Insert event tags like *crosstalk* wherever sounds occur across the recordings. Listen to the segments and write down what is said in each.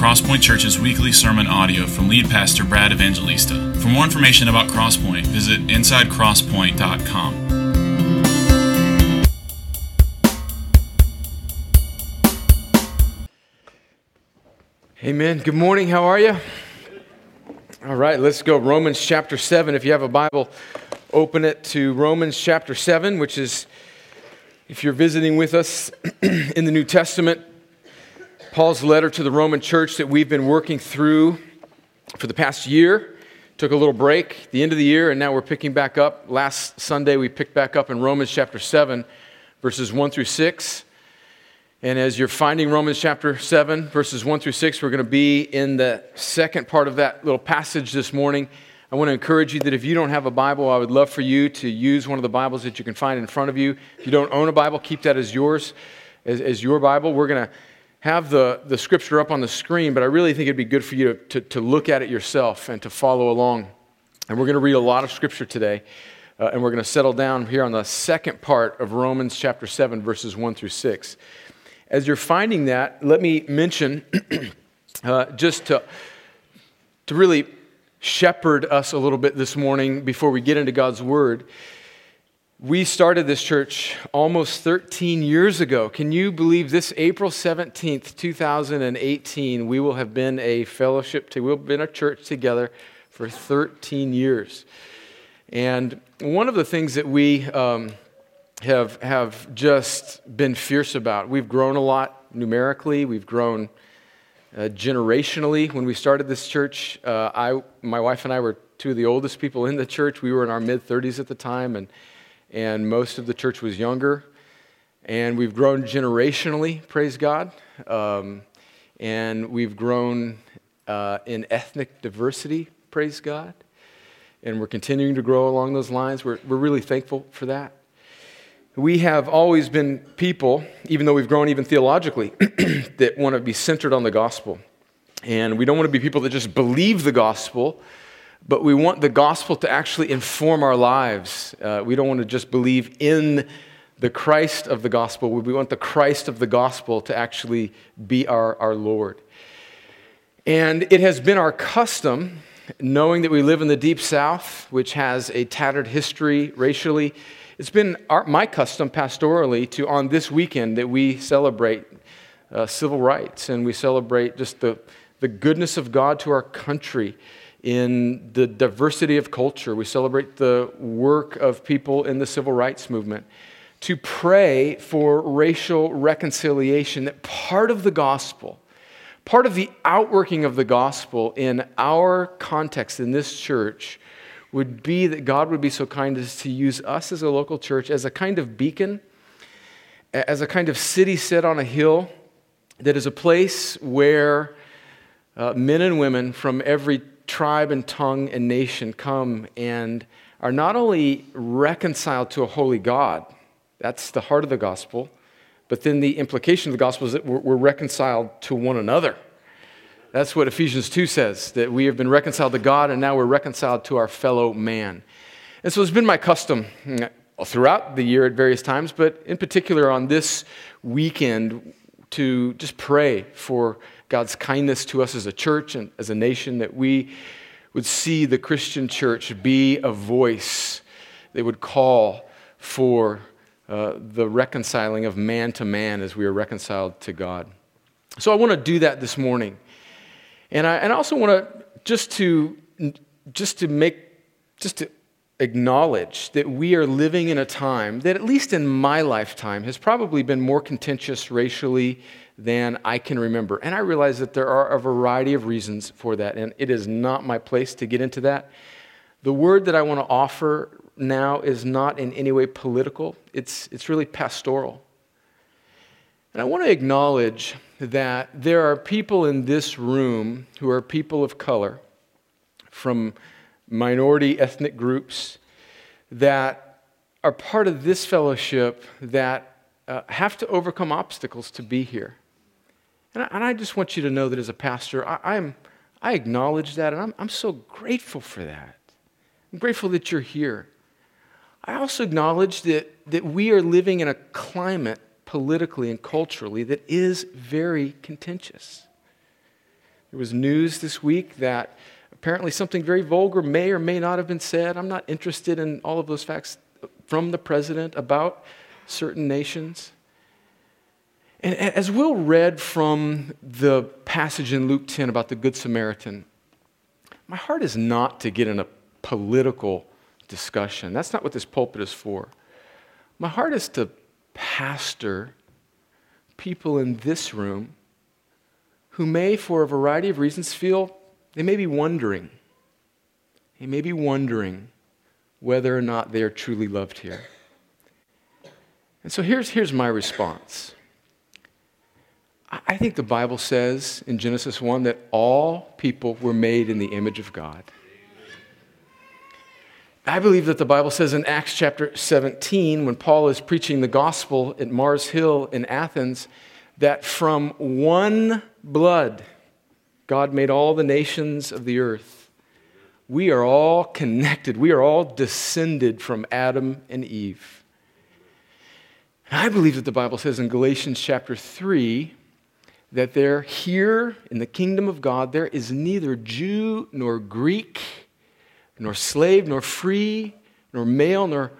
Crosspoint Church's weekly sermon audio from lead pastor Brad Evangelista. For more information about Crosspoint, visit insidecrosspoint.com. Amen. Good morning. How are you? All right, let's go. Romans chapter 7. If you have a Bible, open it to Romans chapter 7, which is, if you're visiting with us *clears throat* in the New Testament, Paul's letter to the Roman church that we've been working through for the past year. Took a little break, the end of the year, and now we're picking back up. Last Sunday, we picked back up in Romans chapter 7, verses 1 through 6. And as you're finding Romans chapter 7, verses 1 through 6, we're going to be in the second part of that little passage this morning. I want to encourage you that if you don't have a Bible, I would love for you to use one of the Bibles that you can find in front of you. If you don't own a Bible, keep that as yours, as, as your Bible. We're going to have the, the scripture up on the screen, but I really think it'd be good for you to, to, to look at it yourself and to follow along. And we're going to read a lot of scripture today. Uh, and we're going to settle down here on the second part of Romans chapter 7, verses 1 through 6. As you're finding that, let me mention *clears throat* uh, just to, to really shepherd us a little bit this morning before we get into God's Word. We started this church almost 13 years ago. Can you believe this April 17th, 2018, we will have been a fellowship, to, we'll have been a church together for 13 years. And one of the things that we um, have, have just been fierce about. We've grown a lot numerically, we've grown uh, generationally. When we started this church, uh, I, my wife and I were two of the oldest people in the church. We were in our mid 30s at the time, and, and most of the church was younger. And we've grown generationally, praise God. Um, and we've grown uh, in ethnic diversity, praise God. And we're continuing to grow along those lines. We're, we're really thankful for that we have always been people, even though we've grown even theologically, *clears throat* that want to be centered on the gospel. And we don't want to be people that just believe the gospel, but we want the gospel to actually inform our lives. Uh, we don't want to just believe in the Christ of the gospel. We want the Christ of the gospel to actually be our, our Lord. And it has been our custom, knowing that we live in the deep south, which has a tattered history racially it's been our, my custom pastorally to, on this weekend, that we celebrate uh, civil rights and we celebrate just the, the goodness of God to our country in the diversity of culture. We celebrate the work of people in the civil rights movement. To pray for racial reconciliation, that part of the gospel, part of the outworking of the gospel in our context in this church would be that God would be so kind as to use us as a local church as a kind of beacon, as a kind of city set on a hill that is a place where uh, men and women from every tribe and tongue and nation come and are not only reconciled to a holy God, that's the heart of the gospel, but then the implication of the gospel is that we're, reconciled to one another. That's what Ephesians 2 says, that we have been reconciled to God and now we're reconciled to our fellow man. And so it's been my custom mm, throughout the year at various times, but in particular on this weekend to just pray for God's kindness to us as a church and as a nation, that we would see the Christian church be a voice that would call for uh, the reconciling of man to man as we are reconciled to God. So I want to do that this morning. And I, and I also want to just to just to make just to acknowledge that we are living in a time that at least in my lifetime has probably been more contentious racially than I can remember. And I realize that there are a variety of reasons for that and it is not my place to get into that. The word that I want to offer now is not in any way political. It's it's really pastoral. And I want to acknowledge that there are people in this room who are people of color from minority ethnic groups that are part of this fellowship that uh, have to overcome obstacles to be here. And I, and I, just want you to know that as a pastor, I, am I acknowledge that, and I'm, I'm so grateful for that. I'm grateful that you're here. I also acknowledge that, that we are living in a climate politically and culturally that is very contentious. There was news this week that apparently something very vulgar may or may not have been said. I'm not interested in all of those facts from the president about certain nations. And as Will read from the passage in Luke 10 about the Good Samaritan, my heart is not to get in a political discussion. That's not what this pulpit is for. My heart is to pastor people in this room who may, for a variety of reasons, feel they may be wondering. They may be wondering whether or not they are truly loved here. And so here's, here's my response. I think the Bible says in Genesis 1 that all people were made in the image of God. I believe that the Bible says in Acts chapter 17, when Paul is preaching the gospel at Mars Hill in Athens, that from one blood God made all the nations of the earth. We are all connected, we are all descended from Adam and Eve. And I believe that the Bible says in Galatians chapter 3 that there, here in the kingdom of God, there is neither Jew nor Greek nor slave, nor free, nor male, nor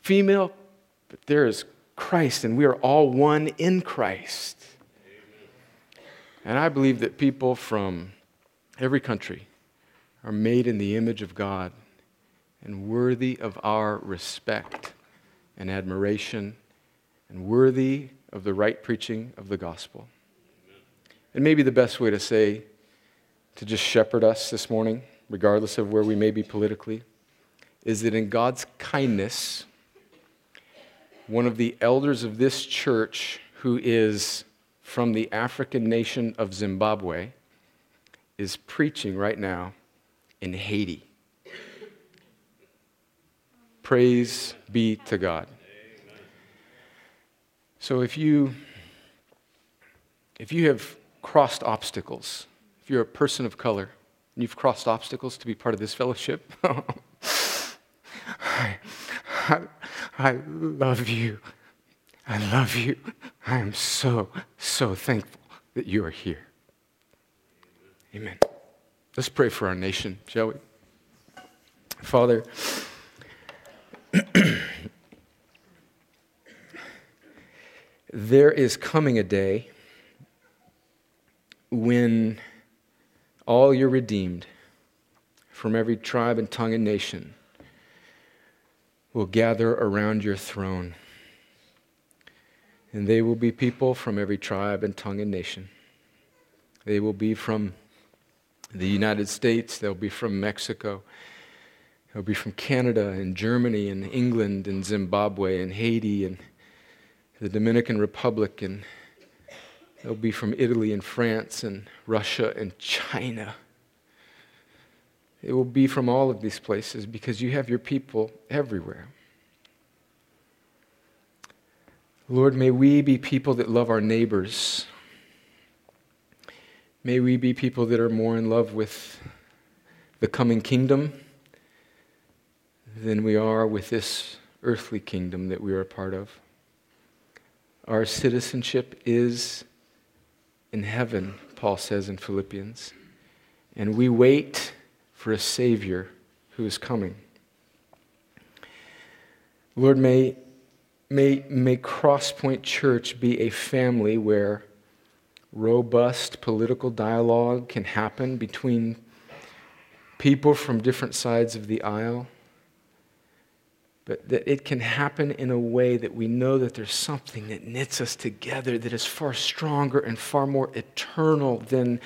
female, but there is Christ, and we are all one in Christ. And I believe that people from every country are made in the image of God and worthy of our respect and admiration and worthy of the right preaching of the gospel. And maybe the best way to say, to just shepherd us this morning regardless of where we may be politically, is that in God's kindness, one of the elders of this church, who is from the African nation of Zimbabwe, is preaching right now in Haiti. Praise be to God. So if you if you have crossed obstacles, if you're a person of color, and you've crossed obstacles to be part of this fellowship. *laughs* I, I, I love you. I love you. I am so, so thankful that you are here. Amen. Let's pray for our nation, shall we? Father, *clears throat* there is coming a day when all your redeemed from every tribe and tongue and nation will gather around your throne. And they will be people from every tribe and tongue and nation. They will be from the United States, they'll be from Mexico, they'll be from Canada and Germany and England and Zimbabwe and Haiti and the Dominican Republic and They'll be from Italy and France and Russia and China. It will be from all of these places because you have your people everywhere. Lord, may we be people that love our neighbors. May we be people that are more in love with the coming kingdom than we are with this earthly kingdom that we are a part of. Our citizenship is in heaven, Paul says in Philippians. And we wait for a Savior who is coming. Lord, may, may, may Crosspoint Church be a family where robust political dialogue can happen between people from different sides of the aisle but that it can happen in a way that we know that there's something that knits us together that is far stronger and far more eternal than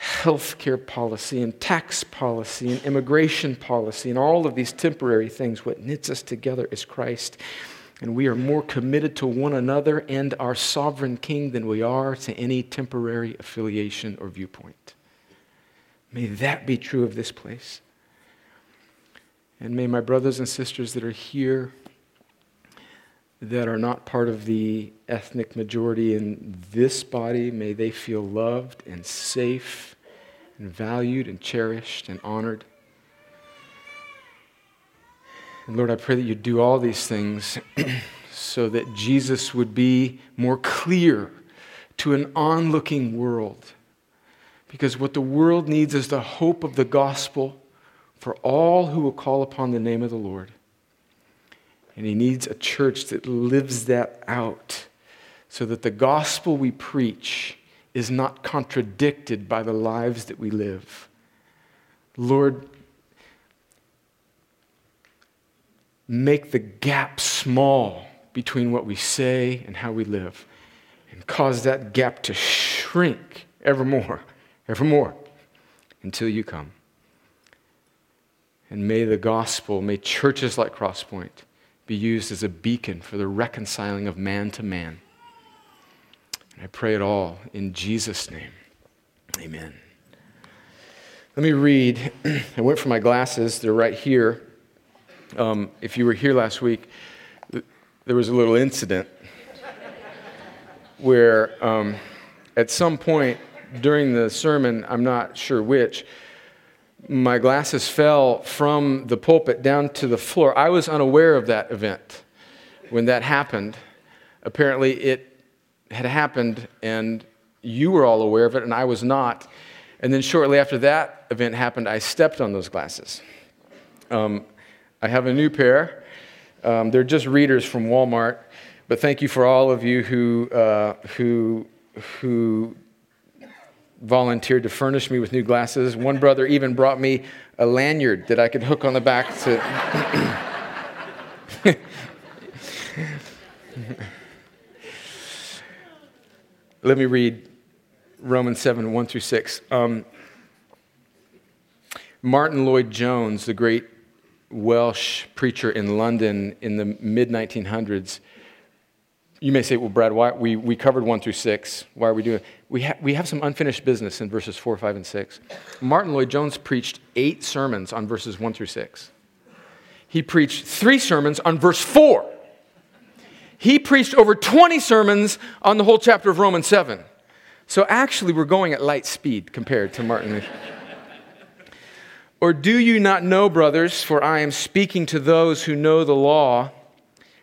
healthcare policy and tax policy and immigration policy and all of these temporary things. What knits us together is Christ. And we are more committed to one another and our sovereign king than we are to any temporary affiliation or viewpoint. May that be true of this place. And may my brothers and sisters that are here that are not part of the ethnic majority in this body, may they feel loved and safe and valued and cherished and honored. And Lord, I pray that you do all these things *clears throat* so that Jesus would be more clear to an onlooking world Because what the world needs is the hope of the gospel for all who will call upon the name of the Lord. And he needs a church that lives that out so that the gospel we preach is not contradicted by the lives that we live. Lord, make the gap small between what we say and how we live and cause that gap to shrink evermore, evermore until you come. And may the gospel, may churches like Crosspoint be used as a beacon for the reconciling of man to man. And I pray it all in Jesus' name. Amen. Let me read. *clears throat* I went for my glasses, they're right here. Um, if you were here last week, there was a little incident where um, at some point during the sermon, I'm not sure which, my glasses fell from the pulpit down to the floor. I was unaware of that event when that happened. Apparently, it had happened, and you were all aware of it, and I was not. And then shortly after that event happened, I stepped on those glasses. Um, I have a new pair. Um, they're just readers from Walmart, but thank you for all of you who, uh, who, who volunteered to furnish me with new glasses. One brother even brought me a lanyard that I could hook on the back to. *laughs* Let me read Romans 7 1 through 6. Um, Martyn Lloyd-Jones, the great Welsh preacher in London in the mid 1900s, you may say, well, Brad, why, we, we covered 1 through 6. Why are we doing we, ha- we have some unfinished business in verses 4, 5, and 6. Martyn Lloyd-Jones preached eight sermons on verses 1 through 6. He preached three sermons on verse 4. He preached over 20 sermons on the whole chapter of Romans 7. So actually, we're going at light speed compared to Martin. *laughs* or do you not know, brothers, for I am speaking to those who know the law,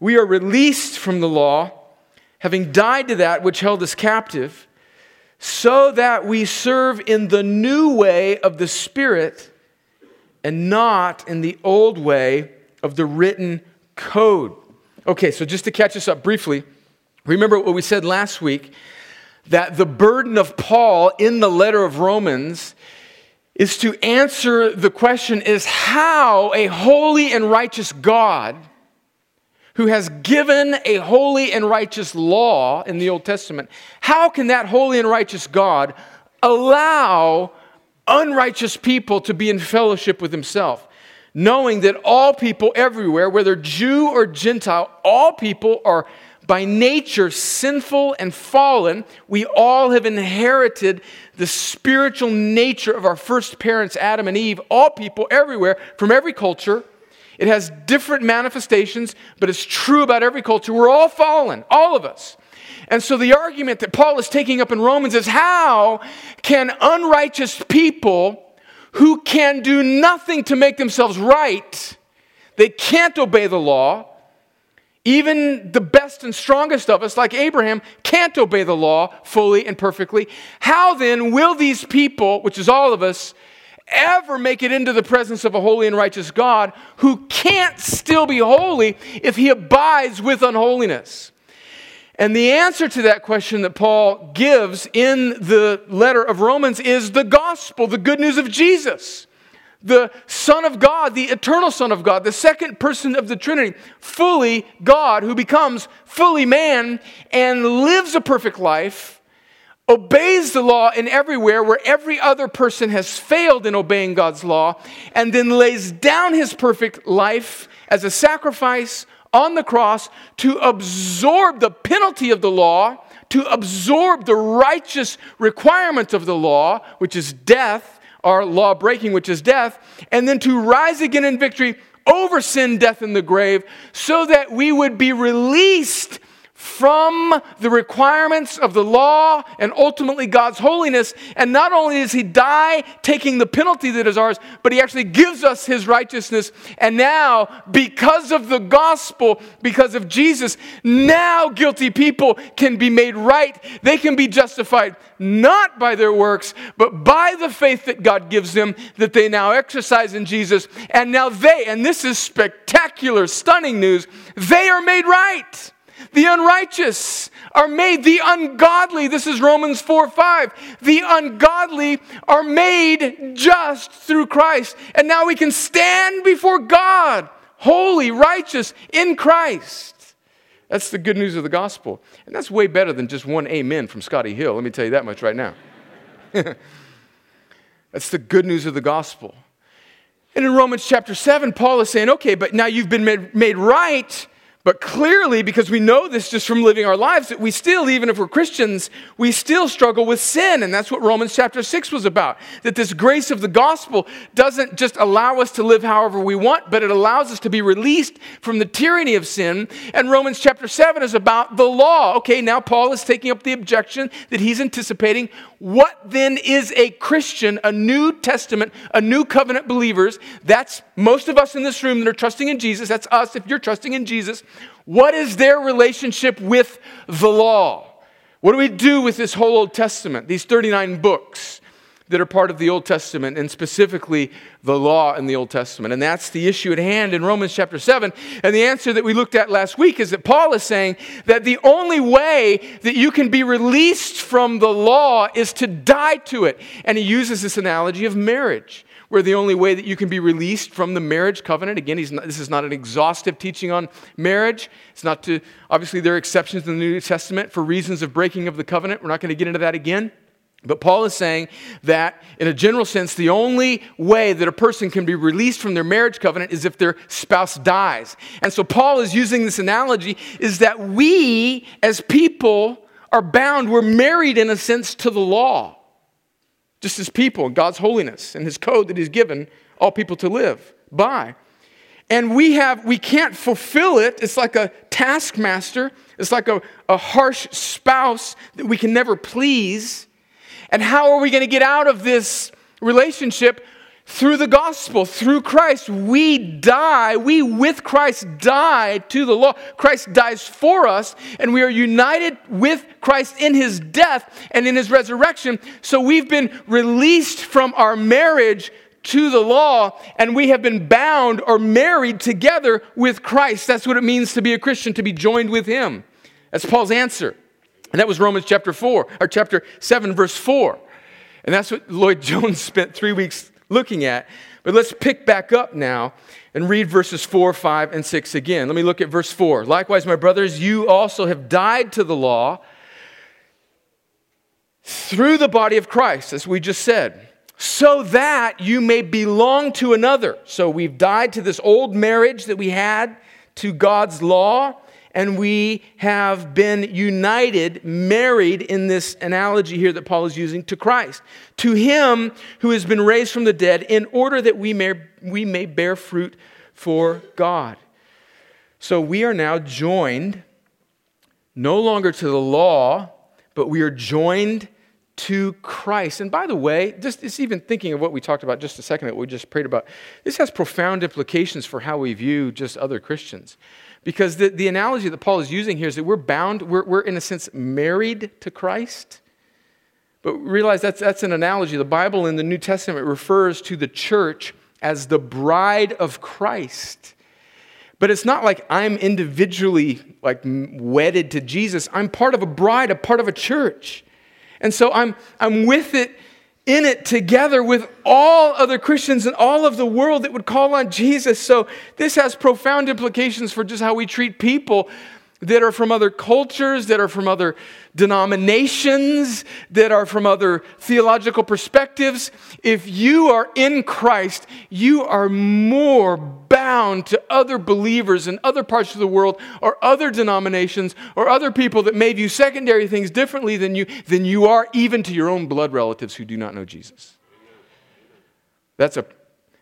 we are released from the law, having died to that which held us captive so that we serve in the new way of the Spirit and not in the old way of the written code. Okay, so just to catch us up briefly, remember what we said last week that the burden of Paul in the letter of Romans is to answer the question is how a holy and righteous God who has given a holy and righteous law in the Old Testament, how can that holy and righteous God allow unrighteous people to be in fellowship with himself? Knowing that all people everywhere, whether Jew or Gentile, all people are by nature sinful and fallen. We all have inherited the spiritual nature of our first parents, Adam and Eve, all people everywhere, from every culture it has different manifestations, but it's true about every culture. We're all fallen, all of us. And so the argument that Paul is taking up in Romans is how can unrighteous people who can do nothing to make themselves right, they can't obey the law, even the best and strongest of us, like Abraham, can't obey the law fully and perfectly. How then will these people, which is all of us, ever make it into the presence of a holy and righteous God who can't still be holy if he abides with unholiness? And the answer to that question that Paul gives in the letter of Romans is the gospel, the good news of Jesus. the Son of God, the eternal Son of God, the second person of the Trinity, fully God, who becomes fully man and lives a perfect life, obeys the law in everywhere where every other person has failed in obeying God's law, and then lays down his perfect life as a sacrifice on the cross to absorb the penalty of the law, to absorb the righteous requirement of the law, which is death our law breaking, which is death, and then to rise again in victory over sin, death, and the grave, so that we would be released from the requirements of the law and ultimately God's holiness. And not only does He die taking the penalty that is ours, but He actually gives us His righteousness. And now, because of the gospel, because of Jesus, now guilty people can be made right. They can be justified not by their works, but by the faith that God gives them that they now exercise in Jesus. And now they, and this is spectacular, stunning news, they are made right. The unrighteous are made the ungodly. This is Romans 4 5. The ungodly are made just through Christ. And now we can stand before God, holy, righteous in Christ. That's the good news of the gospel. And that's way better than just one amen from Scotty Hill. Let me tell you that much right now. *laughs* that's the good news of the gospel. And in Romans chapter 7, Paul is saying, okay, but now you've been made, made right but clearly, because we know this just from living our lives, that we still, even if we're Christians, we still struggle with sin. And that's what Romans chapter 6 was about. That this grace of the gospel doesn't just allow us to live however we want, but it allows us to be released from the tyranny of sin. And Romans chapter 7 is about the law. Okay, now Paul is taking up the objection that he's anticipating. What then is a Christian, a New Testament, a new covenant believers? That's most of us in this room that are trusting in Jesus. That's us if you're trusting in Jesus. What is their relationship with the law? What do we do with this whole Old Testament, these 39 books that are part of the Old Testament, and specifically the law in the Old Testament? And that's the issue at hand in Romans chapter 7. And the answer that we looked at last week is that Paul is saying that the only way that you can be released from the law is to die to it. And he uses this analogy of marriage where the only way that you can be released from the marriage covenant, again, not, this is not an exhaustive teaching on marriage. It's not to, obviously, there are exceptions in the New Testament for reasons of breaking of the covenant. We're not going to get into that again. But Paul is saying that, in a general sense, the only way that a person can be released from their marriage covenant is if their spouse dies. And so Paul is using this analogy is that we, as people, are bound, we're married in a sense to the law just as people God's holiness and his code that he's given all people to live by. And we have we can't fulfill it. It's like a taskmaster. It's like a, a harsh spouse that we can never please. And how are we going to get out of this relationship through the gospel, through Christ, we die, we with Christ die to the law. Christ dies for us, and we are united with Christ in his death and in his resurrection. So we've been released from our marriage to the law, and we have been bound or married together with Christ. That's what it means to be a Christian, to be joined with him. That's Paul's answer. And that was Romans chapter 4, or chapter 7, verse 4. And that's what Lloyd *laughs* Jones spent three weeks looking at. But let's pick back up now and read verses 4, 5, and 6 again. Let me look at verse 4. Likewise, my brothers, you also have died to the law through the body of Christ, as we just said, so that you may belong to another. So we've died to this old marriage that we had to God's law and we have been united, married in this analogy here that Paul is using to Christ, to him who has been raised from the dead, in order that we may, we may bear fruit for God. So we are now joined no longer to the law, but we are joined to Christ. And by the way, just, just even thinking of what we talked about just a second ago, we just prayed about, this has profound implications for how we view just other Christians. Because the, the analogy that Paul is using here is that we're bound, we're, we're in a sense married to Christ. But realize that's, that's an analogy. The Bible in the New Testament refers to the church as the bride of Christ. But it's not like I'm individually like wedded to Jesus. I'm part of a bride, a part of a church. And so I'm, I'm with it in it together with all other Christians in all of the world that would call on Jesus. So this has profound implications for just how we treat people that are from other cultures, that are from other denominations, that are from other theological perspectives. If you are in Christ, you are more bound to other believers in other parts of the world or other denominations or other people that may view secondary things differently than you, than you are even to your own blood relatives who do not know Jesus. That's a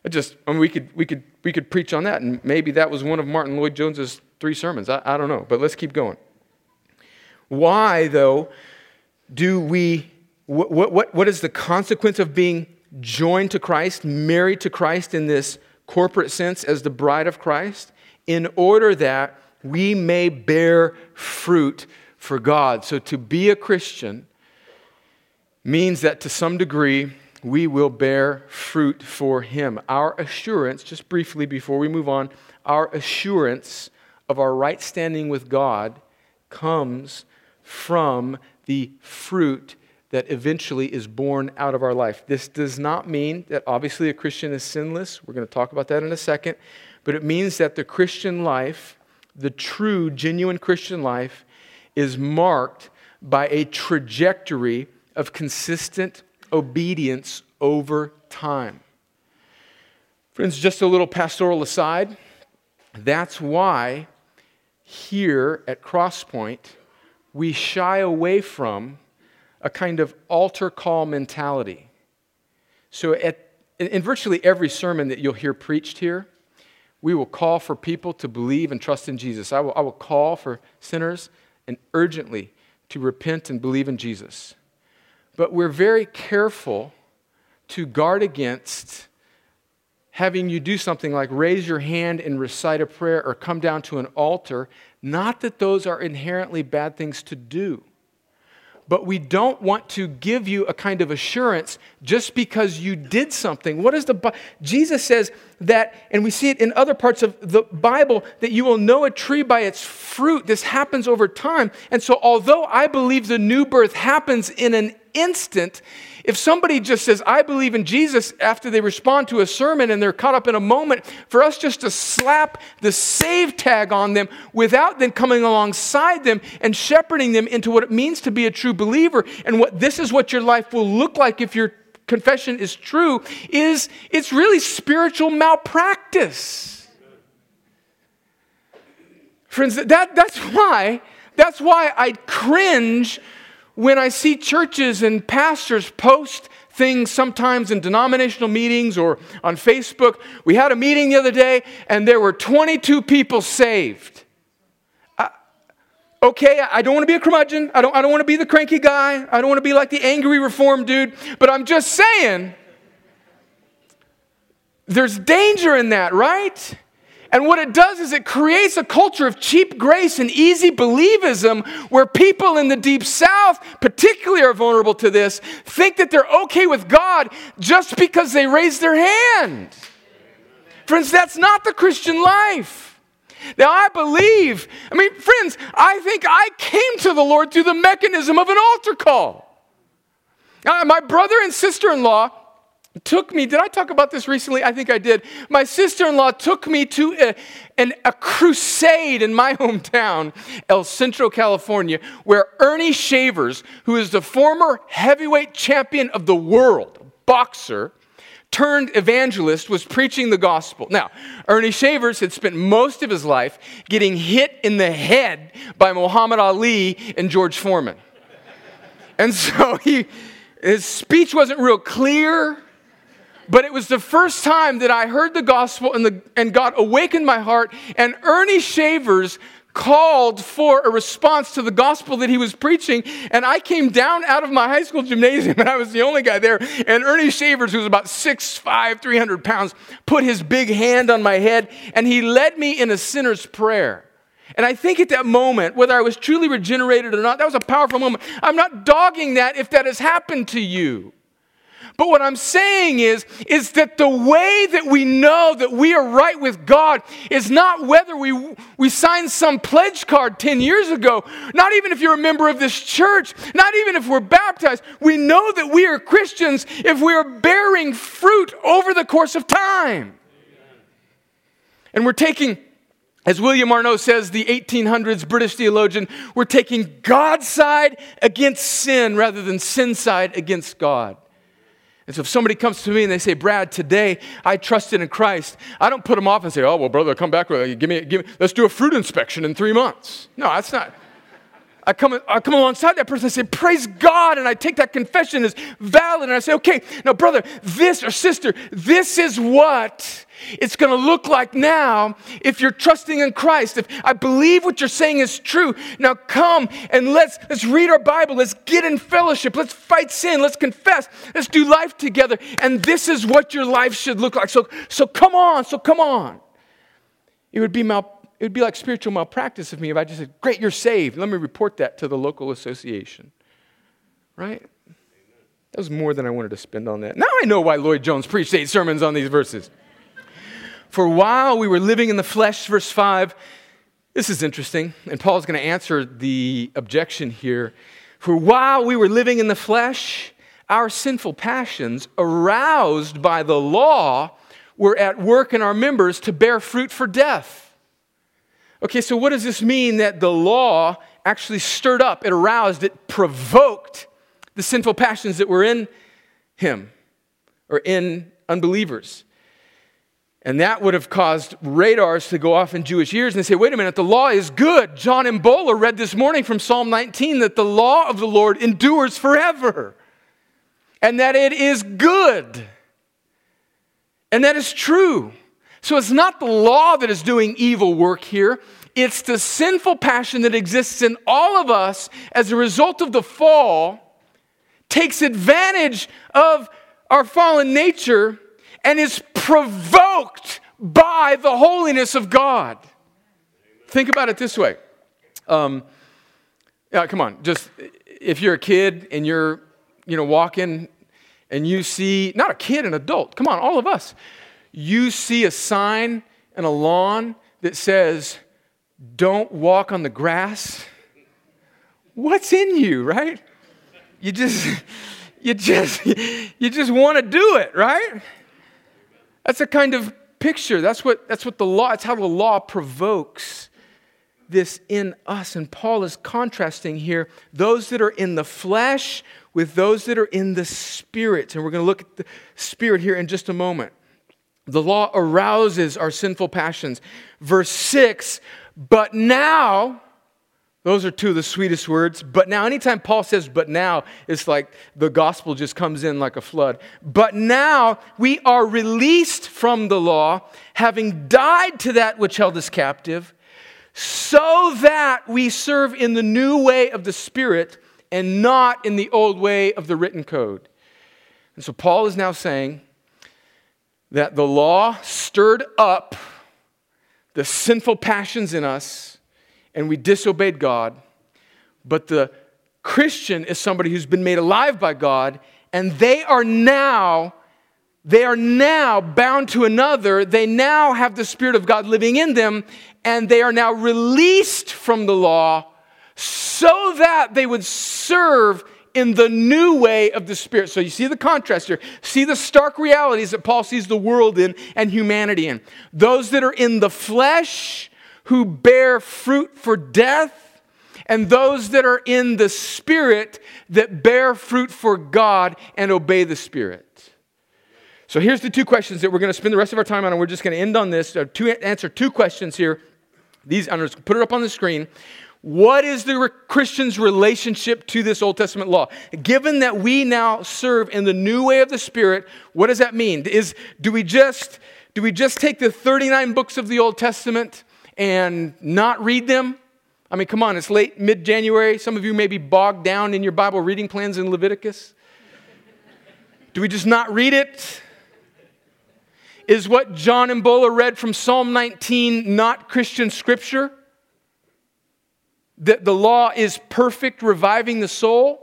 just I mean, we could we could we could preach on that, and maybe that was one of Martyn Lloyd-Jones's three sermons. I, I don't know, but let's keep going. Why, though, do we, what, what, what is the consequence of being joined to Christ, married to Christ in this corporate sense as the bride of Christ? In order that we may bear fruit for God. So to be a Christian means that to some degree, we will bear fruit for Him. Our assurance, just briefly before we move on, our assurance of our right standing with God comes from the fruit that eventually is born out of our life. This does not mean that obviously a Christian is sinless. We're going to talk about that in a second. But it means that the Christian life, the true, genuine Christian life, is marked by a trajectory of consistent obedience over time. Friends, just a little pastoral aside. That's why here at Crosspoint, we shy away from a kind of altar call mentality. So, at, in virtually every sermon that you'll hear preached here, we will call for people to believe and trust in Jesus. I will, I will call for sinners and urgently to repent and believe in Jesus. But we're very careful to guard against having you do something like raise your hand and recite a prayer or come down to an altar. Not that those are inherently bad things to do, but we don't want to give you a kind of assurance just because you did something. What is the Jesus says that and we see it in other parts of the Bible that you will know a tree by its fruit. This happens over time. And so although I believe the new birth happens in an instant, if somebody just says, I believe in Jesus after they respond to a sermon and they're caught up in a moment, for us just to slap the save tag on them without then coming alongside them and shepherding them into what it means to be a true believer and what this is what your life will look like if your confession is true, is it's really spiritual malpractice. Friends, that, that's why, that's why I cringe when I see churches and pastors post things sometimes in denominational meetings or on Facebook, we had a meeting the other day and there were 22 people saved. Uh, okay, I don't want to be a curmudgeon. I don't, I don't want to be the cranky guy. I don't want to be like the angry reform dude. But I'm just saying, there's danger in that, right? And what it does is it creates a culture of cheap grace and easy believism where people in the deep south, particularly, are vulnerable to this, think that they're okay with God just because they raise their hand. Friends, that's not the Christian life. Now, I believe, I mean, friends, I think I came to the Lord through the mechanism of an altar call. Uh, my brother and sister in law took me, did I talk about this recently? I think I did. My sister in law took me to a, an, a crusade in my *laughs* hometown, El Centro, California, where Ernie Shavers, who is the former heavyweight champion of the world, boxer, turned evangelist, was preaching the gospel. Now, Ernie Shavers had spent most of his life getting hit in the head by Muhammad Ali and George Foreman. And so he, his speech wasn't real clear. But it was the first time that I heard the gospel and, the, and God awakened my heart. And Ernie Shavers called for a response to the gospel that he was preaching. And I came down out of my high school gymnasium, *laughs* and I was the only guy there. And Ernie Shavers, who was about 6'5, 300 pounds, put his big hand on my head, and he led me in a sinner's prayer. And I think at that moment, whether I was truly regenerated or not, that was a powerful moment. I'm not dogging that if that has happened to you. But what I'm saying is, is that the way that we know that we are right with God is not whether we, we signed some pledge card 10 years ago, not even if you're a member of this church, not even if we're baptized. We know that we are Christians if we are bearing fruit over the course of time. And we're taking as William Arnot says, the 1800s British theologian, we're taking God's side against sin rather than sin side against God. And so if somebody comes to me and they say, Brad, today I trusted in Christ, I don't put them off and say, oh, well, brother, come back, give me, give me, let's do a fruit inspection in three months. No, that's not. I come, I come alongside that person and say, Praise God. And I take that confession as valid. And I say, Okay, now, brother, this or sister, this is what it's going to look like now if you're trusting in Christ. If I believe what you're saying is true, now come and let's, let's read our Bible. Let's get in fellowship. Let's fight sin. Let's confess. Let's do life together. And this is what your life should look like. So, so come on. So come on. It would be mal it would be like spiritual malpractice of me if I just said, Great, you're saved. Let me report that to the local association. Right? That was more than I wanted to spend on that. Now I know why Lloyd Jones preached eight sermons on these verses. For while we were living in the flesh, verse 5, this is interesting, and Paul's going to answer the objection here. For while we were living in the flesh, our sinful passions, aroused by the law, were at work in our members to bear fruit for death. Okay, so what does this mean that the law actually stirred up, it aroused, it provoked the sinful passions that were in him or in unbelievers? And that would have caused radars to go off in Jewish ears and they say, wait a minute, the law is good. John Imbola read this morning from Psalm 19 that the law of the Lord endures forever and that it is good. And that is true. So it's not the law that is doing evil work here. It's the sinful passion that exists in all of us as a result of the fall, takes advantage of our fallen nature, and is provoked by the holiness of God. Think about it this way. Um, yeah, come on. Just if you're a kid and you're, you know, walking and you see, not a kid, an adult, come on, all of us you see a sign and a lawn that says, don't walk on the grass, what's in you, right? You just, *laughs* you just, *laughs* you just want to do it, right? That's a kind of picture. That's what, that's what the law, it's how the law provokes this in us. And Paul is contrasting here those that are in the flesh with those that are in the spirit. And we're going to look at the spirit here in just a moment. The law arouses our sinful passions. Verse 6, but now, those are two of the sweetest words. But now, anytime Paul says but now, it's like the gospel just comes in like a flood. But now we are released from the law, having died to that which held us captive, so that we serve in the new way of the Spirit and not in the old way of the written code. And so Paul is now saying, that the law stirred up the sinful passions in us and we disobeyed God. But the Christian is somebody who's been made alive by God and they are now they are now bound to another. They now have the Spirit of God living in them, and they are now released from the law so that they would serve in the new way of the Spirit. So you see the contrast here. See the stark realities that Paul sees the world in and humanity in. Those that are in the flesh who bear fruit for death, and those that are in the Spirit that bear fruit for God and obey the Spirit. So here's the two questions that we're going to spend the rest of our time on, and we're just going to end on this. Uh, two, answer two questions here. These, I'm going to put it up on the screen. What is the Christian's relationship to this Old Testament law? Given that we now serve in the new way of the Spirit, what does that mean? Is, do, we just, do we just take the 39 books of the Old Testament and not read them? I mean, come on, it's late mid January. Some of you may be bogged down in your Bible reading plans in Leviticus. Do we just not read it? Is what John Imbola read from Psalm 19 not Christian scripture? that the law is perfect, reviving the soul?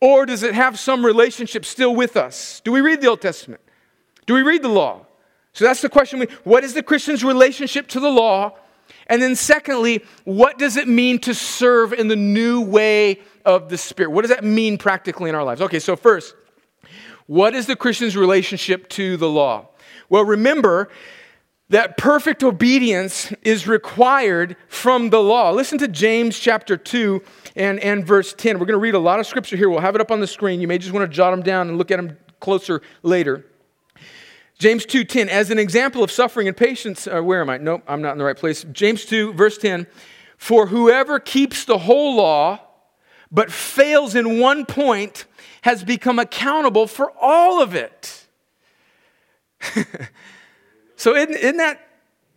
Or does it have some relationship still with us? Do we read the Old Testament? Do we read the law? So that's the question. What is the Christian's relationship to the law? And then, secondly, what does it mean to serve in the new way of the Spirit? What does that mean practically in our lives? Okay, so first, what is the Christian's relationship to the law? Well, remember that perfect obedience is required from the law. Listen to James chapter 2 and, and verse 10. We're going to read a lot of scripture here. We'll have it up on the screen. You may just want to jot them down and look at them closer later. James 2:10 as an example of suffering and patience uh, where am I? Nope, I'm not in the right place. James 2 verse 10 for whoever keeps the whole law but fails in one point has become accountable for all of it. *laughs* so, isn't, isn't that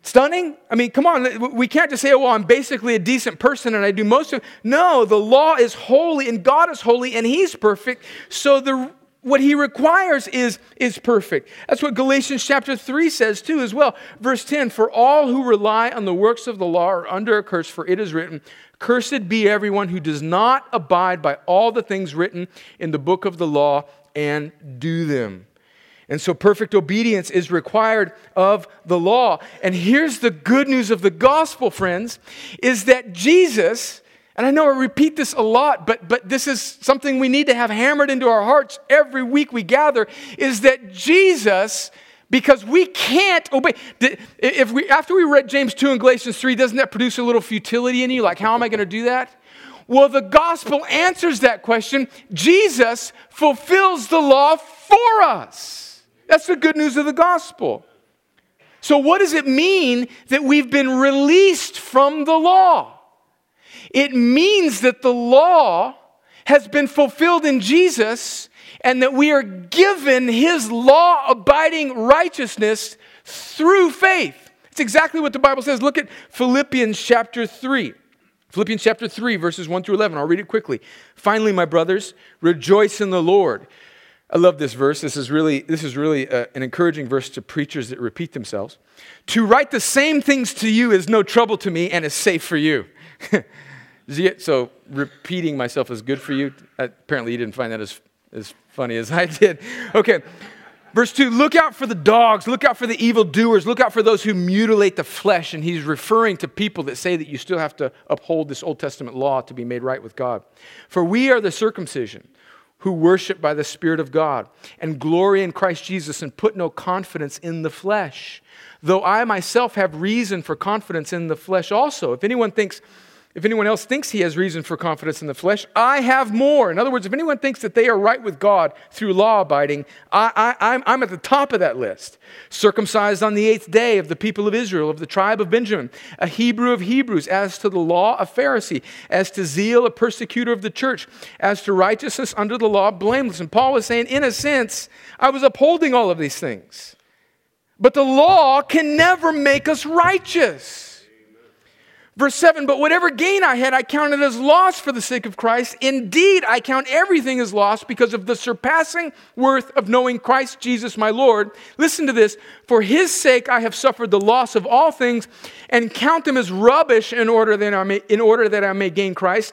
stunning? I mean, come on, we can't just say, oh, well, I'm basically a decent person and I do most of No, the law is holy and God is holy and He's perfect. So, the what he requires is, is perfect. That's what Galatians chapter 3 says too, as well. Verse 10 For all who rely on the works of the law are under a curse, for it is written, Cursed be everyone who does not abide by all the things written in the book of the law and do them. And so perfect obedience is required of the law. And here's the good news of the gospel, friends, is that Jesus, and I know I repeat this a lot, but, but this is something we need to have hammered into our hearts every week we gather, is that Jesus because we can't obey. If we, after we read James 2 and Galatians 3, doesn't that produce a little futility in you? Like, how am I going to do that? Well, the gospel answers that question. Jesus fulfills the law for us. That's the good news of the gospel. So, what does it mean that we've been released from the law? It means that the law has been fulfilled in Jesus and that we are given his law abiding righteousness through faith. It's exactly what the Bible says. Look at Philippians chapter 3. Philippians chapter 3, verses 1 through 11. I'll read it quickly. Finally, my brothers, rejoice in the Lord. I love this verse. This is really, this is really uh, an encouraging verse to preachers that repeat themselves. To write the same things to you is no trouble to me and is safe for you. *laughs* so, repeating myself is good for you. Uh, apparently, you didn't find that as, as funny as I did. Okay. Verse 2 Look out for the dogs, look out for the evildoers, look out for those who mutilate the flesh. And he's referring to people that say that you still have to uphold this Old Testament law to be made right with God. For we are the circumcision who worship by the Spirit of God and glory in Christ Jesus and put no confidence in the flesh. Though I myself have reason for confidence in the flesh also. If anyone thinks, if anyone else thinks he has reason for confidence in the flesh, I have more. In other words, if anyone thinks that they are right with God through law abiding, I, I, I'm at the top of that list. Circumcised on the eighth day of the people of Israel, of the tribe of Benjamin, a Hebrew of Hebrews, as to the law, a Pharisee, as to zeal, a persecutor of the church, as to righteousness under the law, blameless. And Paul was saying, in a sense, I was upholding all of these things. But the law can never make us righteous. Verse 7 But whatever gain I had, I counted as loss for the sake of Christ. Indeed, I count everything as loss because of the surpassing worth of knowing Christ Jesus my Lord. Listen to this For his sake I have suffered the loss of all things and count them as rubbish in order that I may, in order that I may gain Christ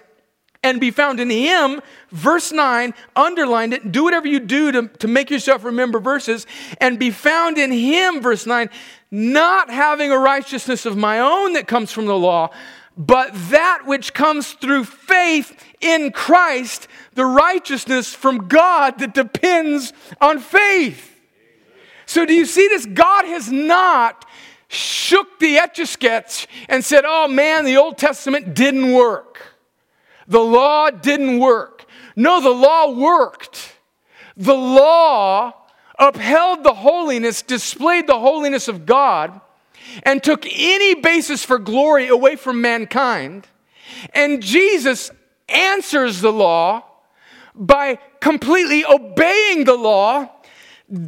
and be found in him. Verse 9, underlined it. Do whatever you do to, to make yourself remember verses. And be found in him, verse 9, not having a righteousness of my own that comes from the law, but that which comes through faith in Christ, the righteousness from God that depends on faith. So, do you see this? God has not shook the etch a sketch and said, oh man, the Old Testament didn't work. The law didn't work. No, the law worked. The law upheld the holiness, displayed the holiness of God, and took any basis for glory away from mankind. And Jesus answers the law by completely obeying the law,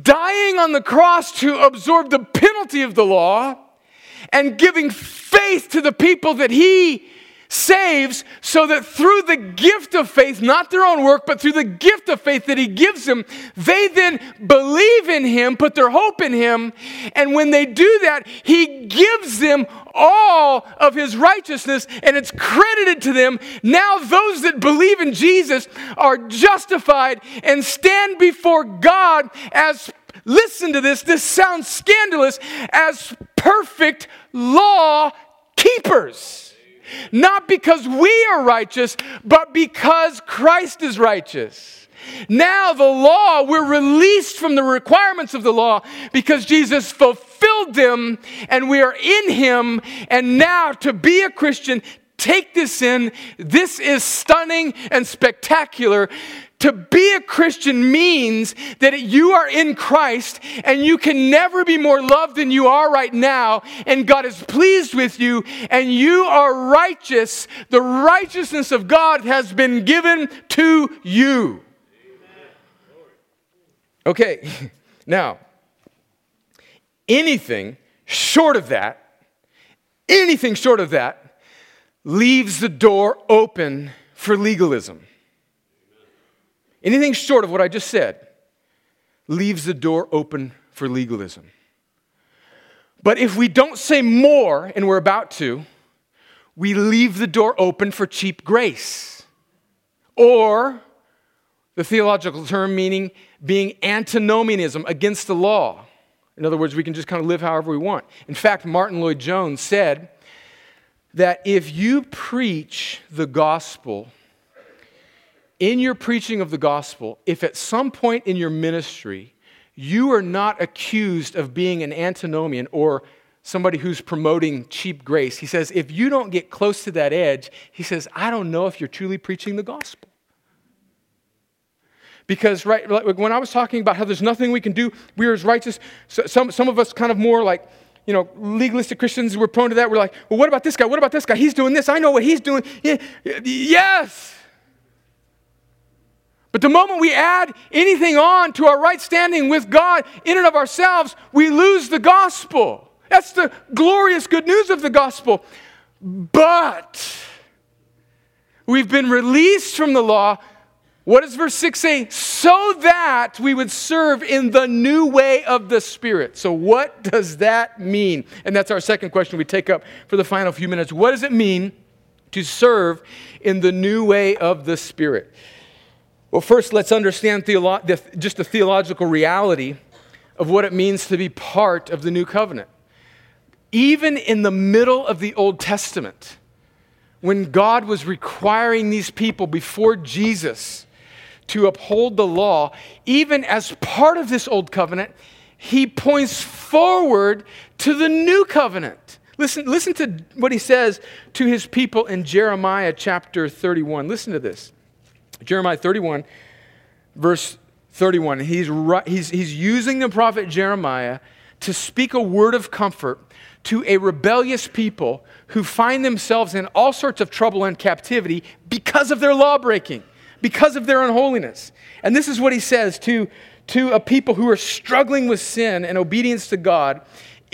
dying on the cross to absorb the penalty of the law, and giving faith to the people that he saves so that through the gift of faith, not their own work, but through the gift of faith that He gives them, they then believe in Him, put their hope in Him, and when they do that, He gives them all of His righteousness and it's credited to them. Now, those that believe in Jesus are justified and stand before God as Listen to this, this sounds scandalous as perfect law keepers. Not because we are righteous, but because Christ is righteous. Now, the law, we're released from the requirements of the law because Jesus fulfilled them and we are in Him. And now, to be a Christian, take this in. This is stunning and spectacular. To be a Christian means that you are in Christ and you can never be more loved than you are right now, and God is pleased with you, and you are righteous. The righteousness of God has been given to you. Okay, *laughs* now, anything short of that, anything short of that, leaves the door open for legalism. Anything short of what I just said leaves the door open for legalism. But if we don't say more, and we're about to, we leave the door open for cheap grace. Or the theological term meaning being antinomianism against the law. In other words, we can just kind of live however we want. In fact, Martyn Lloyd-Jones said that if you preach the gospel in your preaching of the gospel, if at some point in your ministry you are not accused of being an antinomian or somebody who's promoting cheap grace, he says, if you don't get close to that edge, he says, I don't know if you're truly preaching the gospel. Because right, when I was talking about how there's nothing we can do, we're as righteous, so some, some of us kind of more like, you know, legalistic Christians, we're prone to that. We're like, well, what about this guy? What about this guy? He's doing this. I know what he's doing. Yeah, yes. But the moment we add anything on to our right standing with God in and of ourselves, we lose the gospel. That's the glorious good news of the gospel. But we've been released from the law. What does verse 6 say? So that we would serve in the new way of the Spirit. So, what does that mean? And that's our second question we take up for the final few minutes. What does it mean to serve in the new way of the Spirit? Well, first, let's understand theolo- the, just the theological reality of what it means to be part of the new covenant. Even in the middle of the Old Testament, when God was requiring these people before Jesus to uphold the law, even as part of this Old Covenant, he points forward to the new covenant. Listen, listen to what he says to his people in Jeremiah chapter 31. Listen to this. Jeremiah 31, verse 31. He's, he's, he's using the prophet Jeremiah to speak a word of comfort to a rebellious people who find themselves in all sorts of trouble and captivity because of their law breaking, because of their unholiness. And this is what he says to, to a people who are struggling with sin and obedience to God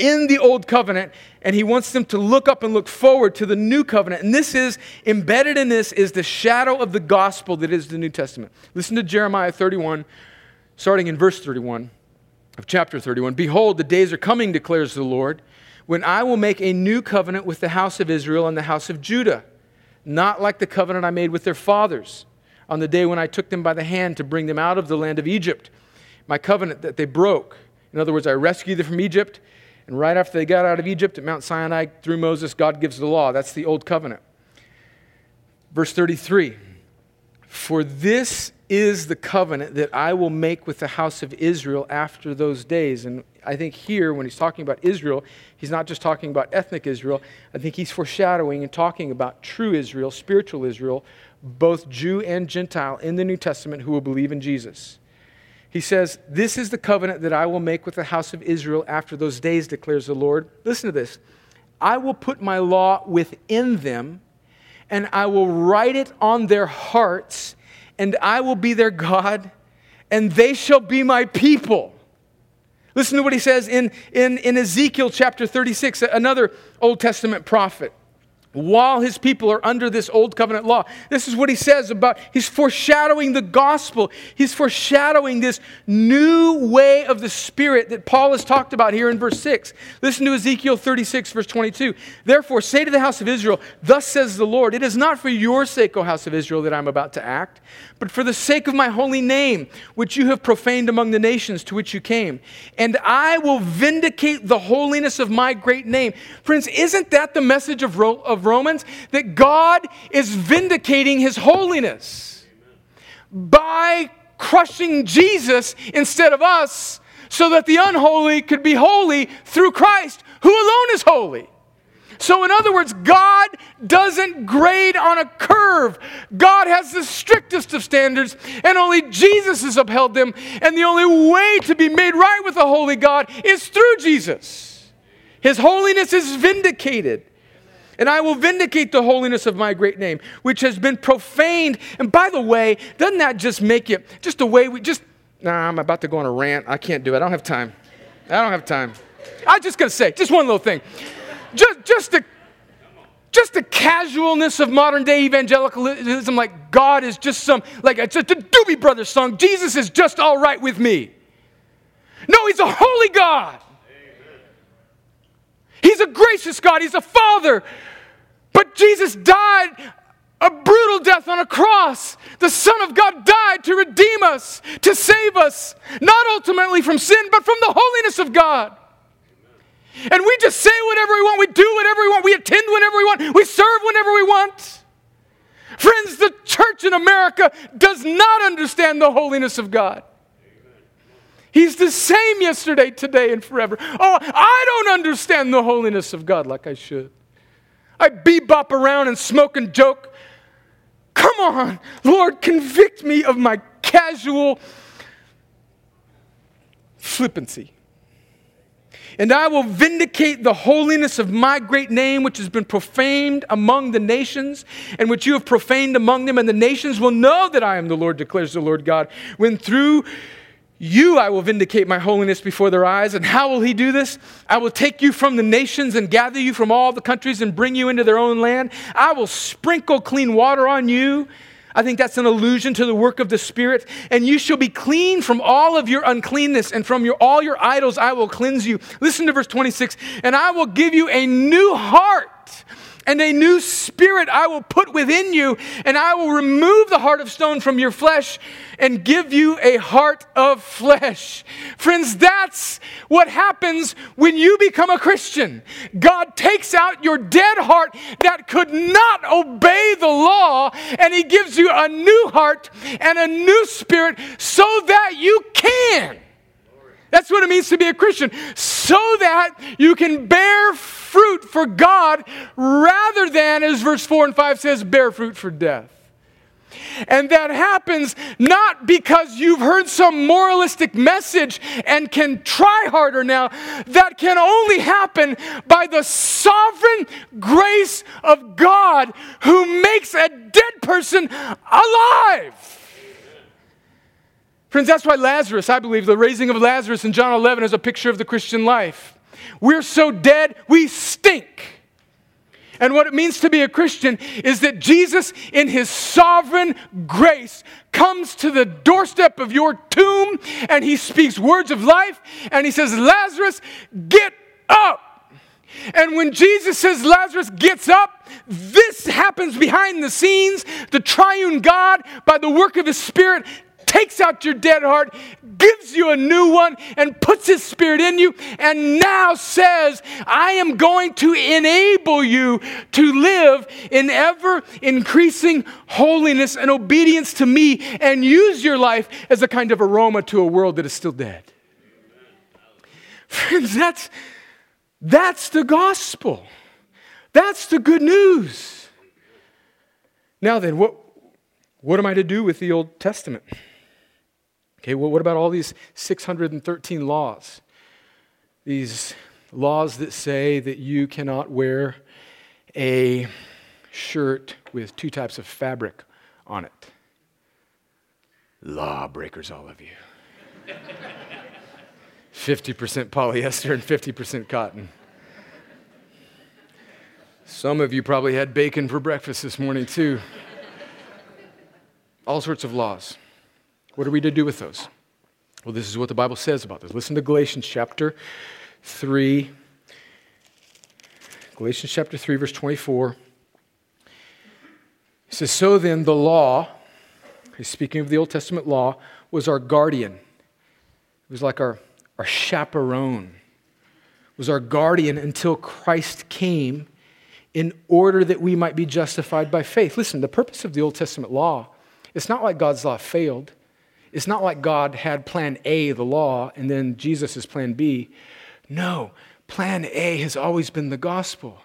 in the old covenant and he wants them to look up and look forward to the new covenant. And this is embedded in this is the shadow of the gospel that is the New Testament. Listen to Jeremiah 31, starting in verse 31 of chapter 31. Behold, the days are coming, declares the Lord, when I will make a new covenant with the house of Israel and the house of Judah, not like the covenant I made with their fathers on the day when I took them by the hand to bring them out of the land of Egypt, my covenant that they broke. In other words, I rescued them from Egypt and right after they got out of Egypt at Mount Sinai, through Moses, God gives the law. That's the old covenant. Verse 33 For this is the covenant that I will make with the house of Israel after those days. And I think here, when he's talking about Israel, he's not just talking about ethnic Israel. I think he's foreshadowing and talking about true Israel, spiritual Israel, both Jew and Gentile in the New Testament who will believe in Jesus. He says, This is the covenant that I will make with the house of Israel after those days, declares the Lord. Listen to this. I will put my law within them, and I will write it on their hearts, and I will be their God, and they shall be my people. Listen to what he says in, in, in Ezekiel chapter 36, another Old Testament prophet. While his people are under this old covenant law. This is what he says about he's foreshadowing the gospel. He's foreshadowing this new way of the spirit that Paul has talked about here in verse 6. Listen to Ezekiel 36 verse 22. Therefore say to the house of Israel, thus says the Lord, it is not for your sake, O house of Israel, that I'm about to act, but for the sake of my holy name, which you have profaned among the nations to which you came. And I will vindicate the holiness of my great name. Friends, isn't that the message of, of of Romans that God is vindicating his holiness by crushing Jesus instead of us so that the unholy could be holy through Christ, who alone is holy. So, in other words, God doesn't grade on a curve. God has the strictest of standards, and only Jesus has upheld them. And the only way to be made right with the holy God is through Jesus. His holiness is vindicated and I will vindicate the holiness of my great name, which has been profaned. And by the way, doesn't that just make it just the way we just, nah, I'm about to go on a rant. I can't do it. I don't have time. I don't have time. I'm just going to say, just one little thing. Just, just the, just the casualness of modern day evangelicalism, like God is just some, like it's a Doobie Brothers song. Jesus is just all right with me. No, he's a holy God. He's a gracious God. He's a father Jesus died a brutal death on a cross. The Son of God died to redeem us, to save us, not ultimately from sin, but from the holiness of God. And we just say whatever we want, we do whatever we want, we attend whenever we want, we serve whenever we want. Friends, the church in America does not understand the holiness of God. He's the same yesterday, today, and forever. Oh, I don't understand the holiness of God like I should. I bebop around and smoke and joke. Come on, Lord, convict me of my casual flippancy. And I will vindicate the holiness of my great name, which has been profaned among the nations, and which you have profaned among them. And the nations will know that I am the Lord, declares the Lord God, when through you I will vindicate my holiness before their eyes. And how will he do this? I will take you from the nations and gather you from all the countries and bring you into their own land. I will sprinkle clean water on you. I think that's an allusion to the work of the Spirit. And you shall be clean from all of your uncleanness, and from your, all your idols I will cleanse you. Listen to verse 26 And I will give you a new heart and a new spirit I will put within you, and I will remove the heart of stone from your flesh and give you a heart of flesh. Friends, that's what happens when you become a Christian. God takes out your dead heart that could not obey the law, and He gives you a new heart and a new spirit so that you can. That's what it means to be a Christian, so that you can bear fruit for God rather than, as verse 4 and 5 says, bear fruit for death. And that happens not because you've heard some moralistic message and can try harder now. That can only happen by the sovereign grace of God who makes a dead person alive. Friends, that's why Lazarus, I believe, the raising of Lazarus in John 11 is a picture of the Christian life. We're so dead, we stink. And what it means to be a Christian is that Jesus, in his sovereign grace, comes to the doorstep of your tomb and he speaks words of life and he says, Lazarus, get up. And when Jesus says Lazarus gets up, this happens behind the scenes. The triune God, by the work of his Spirit, takes out your dead heart, gives you a new one, and puts his spirit in you, and now says, I am going to enable you to live in ever increasing holiness and obedience to me, and use your life as a kind of aroma to a world that is still dead. Friends, that's, that's the gospel. That's the good news. Now then, what, what am I to do with the Old Testament? Okay, well, what about all these 613 laws? These laws that say that you cannot wear a shirt with two types of fabric on it. Lawbreakers, all of you. 50% polyester and 50% cotton. Some of you probably had bacon for breakfast this morning, too. All sorts of laws. What are we to do with those? Well, this is what the Bible says about this. Listen to Galatians chapter 3. Galatians chapter 3, verse 24. It says, So then the law, speaking of the Old Testament law, was our guardian. It was like our, our chaperone, it was our guardian until Christ came in order that we might be justified by faith. Listen, the purpose of the Old Testament law, it's not like God's law failed. It's not like God had plan A, the law, and then Jesus is plan B. No, plan A has always been the gospel.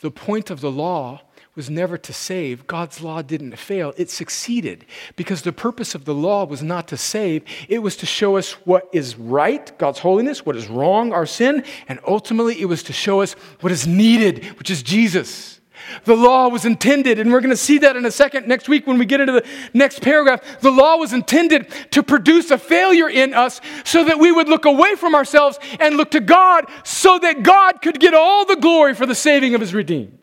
The point of the law was never to save. God's law didn't fail, it succeeded because the purpose of the law was not to save, it was to show us what is right, God's holiness, what is wrong, our sin, and ultimately it was to show us what is needed, which is Jesus. The law was intended, and we're going to see that in a second next week when we get into the next paragraph. The law was intended to produce a failure in us so that we would look away from ourselves and look to God so that God could get all the glory for the saving of his redeemed.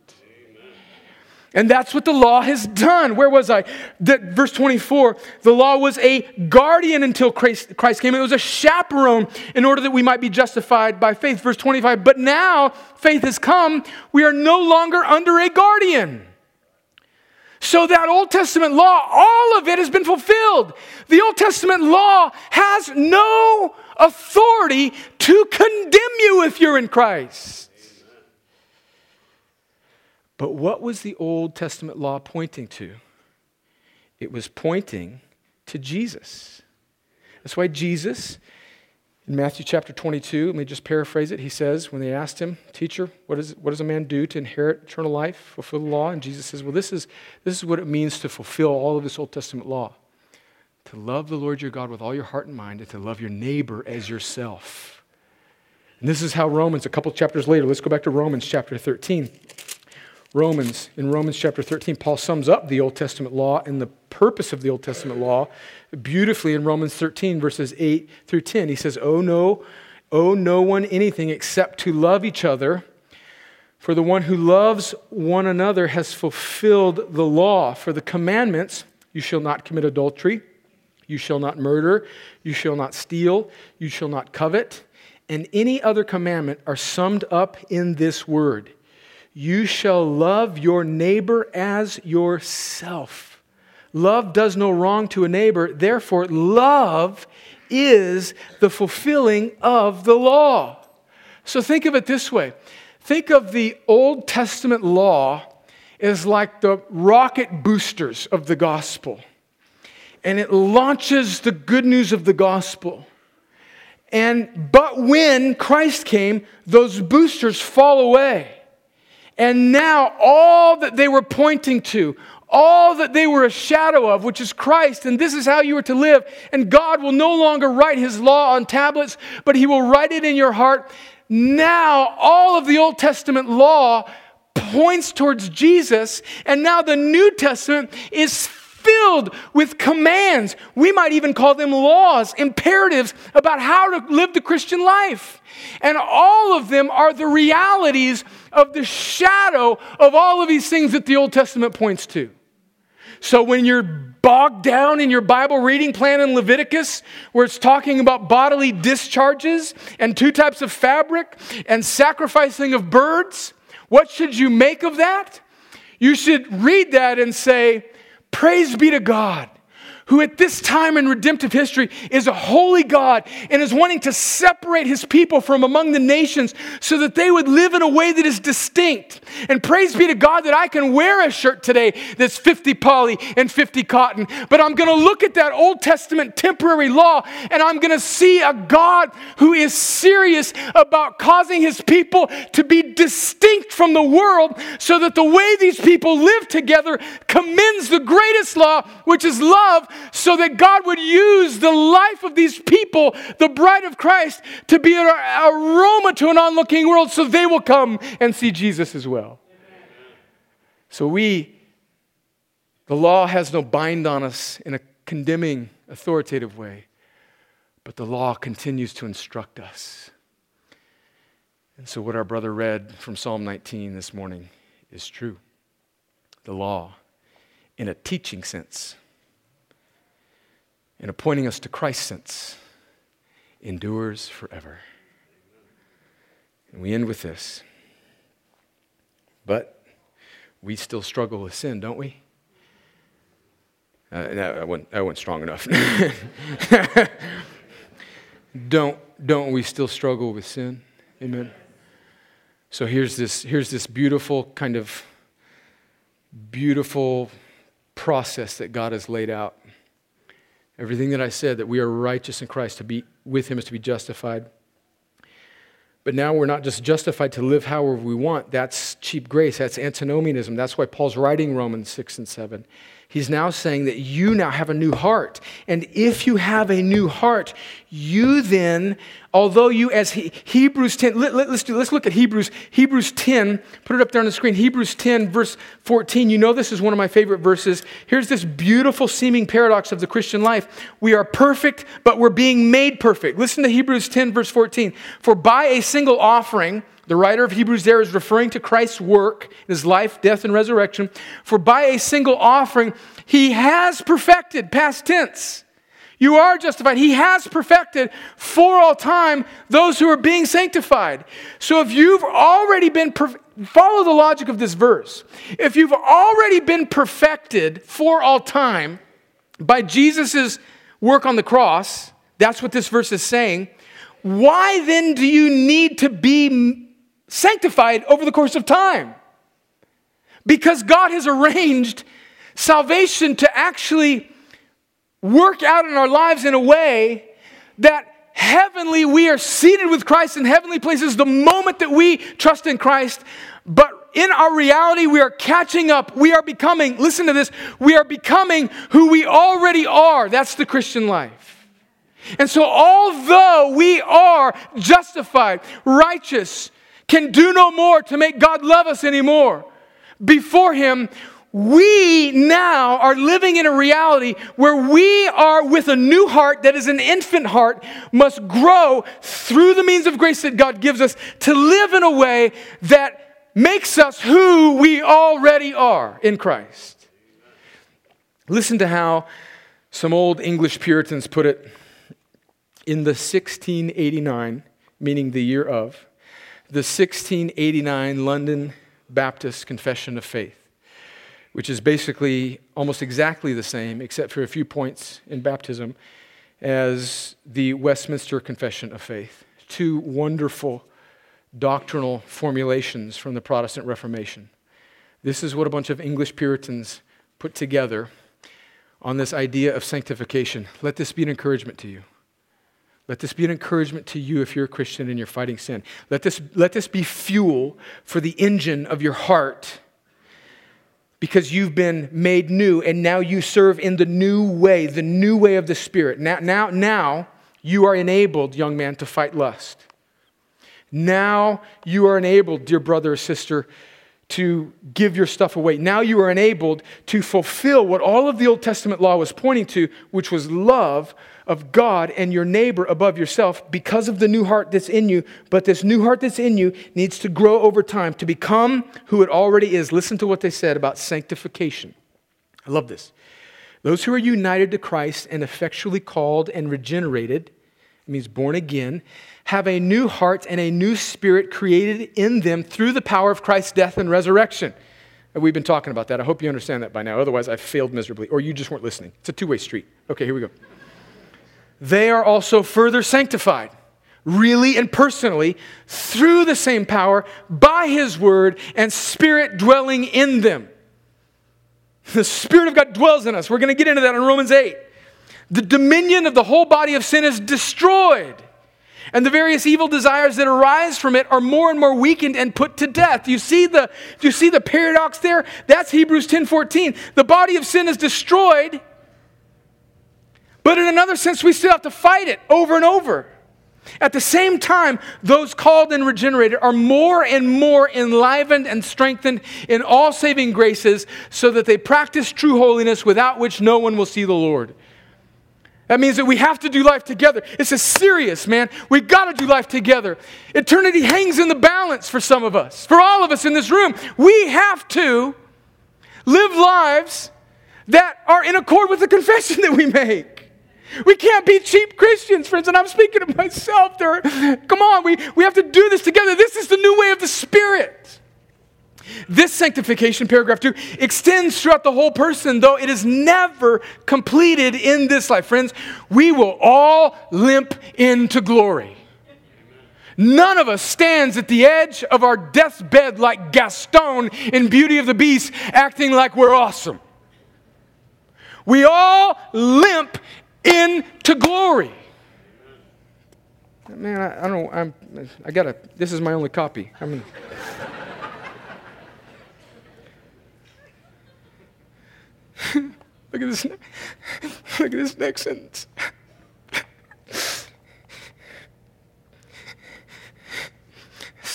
And that's what the law has done. Where was I? The, verse 24 the law was a guardian until Christ, Christ came. It was a chaperone in order that we might be justified by faith. Verse 25 but now faith has come, we are no longer under a guardian. So that Old Testament law, all of it has been fulfilled. The Old Testament law has no authority to condemn you if you're in Christ. But what was the Old Testament law pointing to? It was pointing to Jesus. That's why Jesus, in Matthew chapter 22, let me just paraphrase it. He says, when they asked him, Teacher, what, is, what does a man do to inherit eternal life, fulfill the law? And Jesus says, Well, this is, this is what it means to fulfill all of this Old Testament law to love the Lord your God with all your heart and mind, and to love your neighbor as yourself. And this is how Romans, a couple chapters later, let's go back to Romans chapter 13. Romans, in Romans chapter 13, Paul sums up the Old Testament law and the purpose of the Old Testament law beautifully in Romans 13, verses 8 through 10. He says, Oh, no, owe no one anything except to love each other. For the one who loves one another has fulfilled the law. For the commandments, you shall not commit adultery, you shall not murder, you shall not steal, you shall not covet, and any other commandment are summed up in this word you shall love your neighbor as yourself. Love does no wrong to a neighbor, therefore, love is the fulfilling of the law. So think of it this way think of the Old Testament law as like the rocket boosters of the gospel, and it launches the good news of the gospel. And but when Christ came, those boosters fall away. And now all that they were pointing to, all that they were a shadow of, which is Christ, and this is how you are to live. And God will no longer write his law on tablets, but he will write it in your heart. Now, all of the Old Testament law points towards Jesus, and now the New Testament is filled with commands. We might even call them laws, imperatives about how to live the Christian life. And all of them are the realities of the shadow of all of these things that the Old Testament points to. So when you're bogged down in your Bible reading plan in Leviticus, where it's talking about bodily discharges and two types of fabric and sacrificing of birds, what should you make of that? You should read that and say, Praise be to God who at this time in redemptive history is a holy God and is wanting to separate his people from among the nations so that they would live in a way that is distinct. And praise be to God that I can wear a shirt today that's 50 poly and 50 cotton. But I'm going to look at that Old Testament temporary law and I'm going to see a God who is serious about causing his people to be distinct from the world so that the way these people live together commends the greatest law, which is love so that God would use the life of these people, the bride of Christ, to be an aroma to an onlooking world so they will come and see Jesus as well. So we, the law has no bind on us in a condemning, authoritative way, but the law continues to instruct us. And so, what our brother read from Psalm 19 this morning is true. The law, in a teaching sense, in appointing us to Christ sense, endures forever. And we end with this. But we still struggle with sin, don't we? Uh, no, I wasn't strong enough. *laughs* don't, don't we still struggle with sin? Amen. So here's this, here's this beautiful kind of beautiful process that God has laid out. Everything that I said, that we are righteous in Christ, to be with Him is to be justified. But now we're not just justified to live however we want. That's cheap grace. That's antinomianism. That's why Paul's writing Romans 6 and 7. He's now saying that you now have a new heart. And if you have a new heart, you then, although you, as he, Hebrews 10, let, us let, do, let's look at Hebrews, Hebrews 10, put it up there on the screen. Hebrews 10, verse 14. You know this is one of my favorite verses. Here's this beautiful seeming paradox of the Christian life. We are perfect, but we're being made perfect. Listen to Hebrews 10, verse 14. For by a single offering, the writer of Hebrews there is referring to Christ's work, his life, death, and resurrection. For by a single offering, he has perfected, past tense. You are justified. He has perfected for all time those who are being sanctified. So if you've already been, follow the logic of this verse. If you've already been perfected for all time by Jesus' work on the cross, that's what this verse is saying. Why then do you need to be sanctified over the course of time. Because God has arranged salvation to actually work out in our lives in a way that heavenly we are seated with Christ in heavenly places the moment that we trust in Christ. But in our reality, we are catching up. We are becoming, listen to this, we are becoming who we already are. That's the Christian life. And so, although we are justified, righteous, can do no more to make God love us anymore. Before Him, we now are living in a reality where we are with a new heart that is an infant heart, must grow through the means of grace that God gives us to live in a way that makes us who we already are in Christ. Listen to how some old English Puritans put it in the 1689, meaning the year of the 1689 London Baptist Confession of Faith, which is basically almost exactly the same, except for a few points in baptism, as the Westminster Confession of Faith. Two wonderful doctrinal formulations from the Protestant Reformation. This is what a bunch of English Puritans put together on this idea of sanctification. Let this be an encouragement to you. Let this be an encouragement to you if you're a Christian and you're fighting sin. Let this, let this be fuel for the engine of your heart because you've been made new and now you serve in the new way, the new way of the Spirit. Now, now, now you are enabled, young man, to fight lust. Now you are enabled, dear brother or sister, to give your stuff away. Now you are enabled to fulfill what all of the Old Testament law was pointing to, which was love of God and your neighbor above yourself because of the new heart that's in you. But this new heart that's in you needs to grow over time to become who it already is. Listen to what they said about sanctification. I love this. Those who are united to Christ and effectually called and regenerated, it means born again, have a new heart and a new spirit created in them through the power of Christ's death and resurrection. We've been talking about that. I hope you understand that by now. Otherwise, I've failed miserably, or you just weren't listening. It's a two way street. Okay, here we go they are also further sanctified, really and personally, through the same power, by His Word and Spirit dwelling in them. The Spirit of God dwells in us. We're going to get into that in Romans 8. The dominion of the whole body of sin is destroyed. And the various evil desires that arise from it are more and more weakened and put to death. You see the, you see the paradox there? That's Hebrews 10 14. The body of sin is destroyed, but in another sense, we still have to fight it over and over. At the same time, those called and regenerated are more and more enlivened and strengthened in all saving graces so that they practice true holiness without which no one will see the Lord. That means that we have to do life together. It's a serious, man. We got to do life together. Eternity hangs in the balance for some of us. For all of us in this room, we have to live lives that are in accord with the confession that we make. We can't be cheap Christians, friends, and I'm speaking of myself. There, come on, we, we have to do this together. This is the new way of the Spirit. This sanctification, paragraph two, extends throughout the whole person, though it is never completed in this life. Friends, we will all limp into glory. None of us stands at the edge of our deathbed like Gaston in Beauty of the Beast, acting like we're awesome. We all limp into glory. Man, I, I don't. I'm. I gotta. This is my only copy. I mean. *laughs* look at this. Look at this next sentence.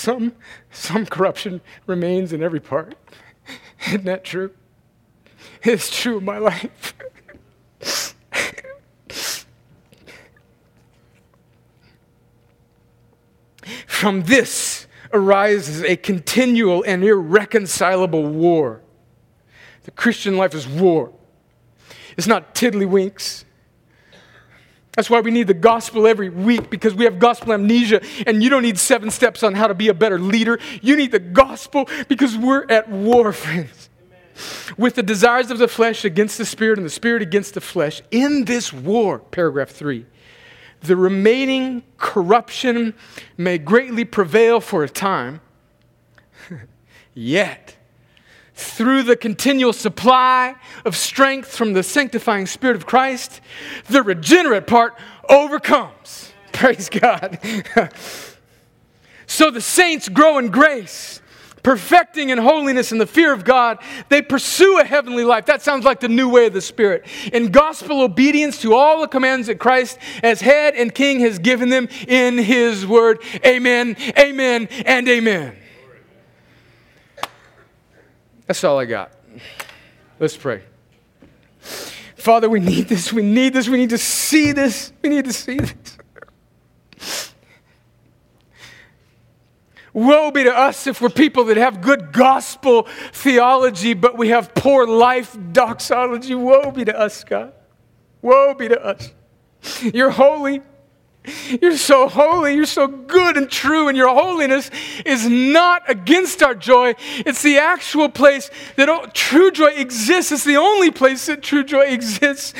Some, some corruption remains in every part. Isn't that true? It's true of my life. From this arises a continual and irreconcilable war. The Christian life is war. It's not tiddlywinks. That's why we need the gospel every week because we have gospel amnesia, and you don't need seven steps on how to be a better leader. You need the gospel because we're at war, *laughs* friends. With the desires of the flesh against the spirit and the spirit against the flesh. In this war, paragraph three, the remaining corruption may greatly prevail for a time, *laughs* yet, through the continual supply of strength from the sanctifying Spirit of Christ, the regenerate part overcomes. *laughs* Praise God. *laughs* so the saints grow in grace perfecting in holiness and the fear of God, they pursue a heavenly life. That sounds like the new way of the Spirit. In gospel obedience to all the commands that Christ, as head and king, has given them in his word. Amen, amen, and amen. That's all I got. Let's pray. Father, we need this. We need this. We need to see this. We need to see this. Woe be to us if we're people that have good gospel theology, but we have poor life doxology. Woe be to us, God. Woe be to us. You're holy. *laughs* You're so holy, you're so good and true, and your holiness is not against our joy. It's the actual place that true joy exists. It's the only place that true joy exists.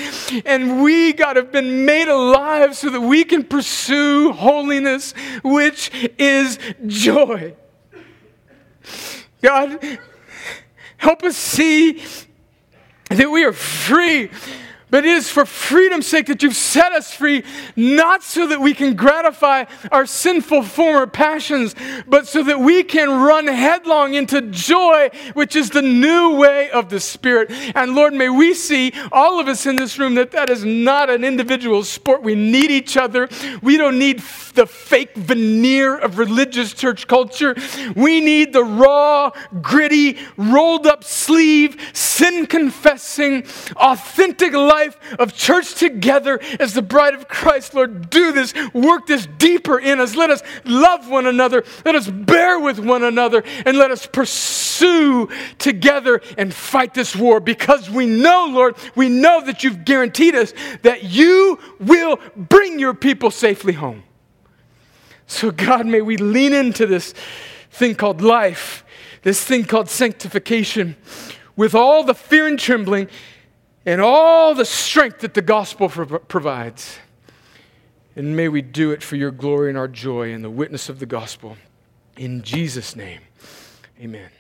And we, God, have been made alive so that we can pursue holiness, which is joy. God, help us see that we are free but it is for freedom's sake that you've set us free, not so that we can gratify our sinful former passions, but so that we can run headlong into joy, which is the new way of the Spirit. And Lord, may we see, all of us in this room, that that is not an individual sport. We need each other. We don't need the fake veneer of religious church culture. We need the raw, gritty, rolled up sleeve, sin confessing, authentic life life of church together as the bride of Christ. Lord, do this. Work this deeper in us. Let us love one another. Let us bear with one another. And let us pursue together and fight this war because we know, Lord, we know that you've guaranteed us that you will bring your people safely home. So, God, may we lean into this thing called life, this thing called sanctification, with all the fear and trembling and all the strength that the gospel provides. And may we do it for your glory and our joy and the witness of the gospel. In Jesus' name, amen.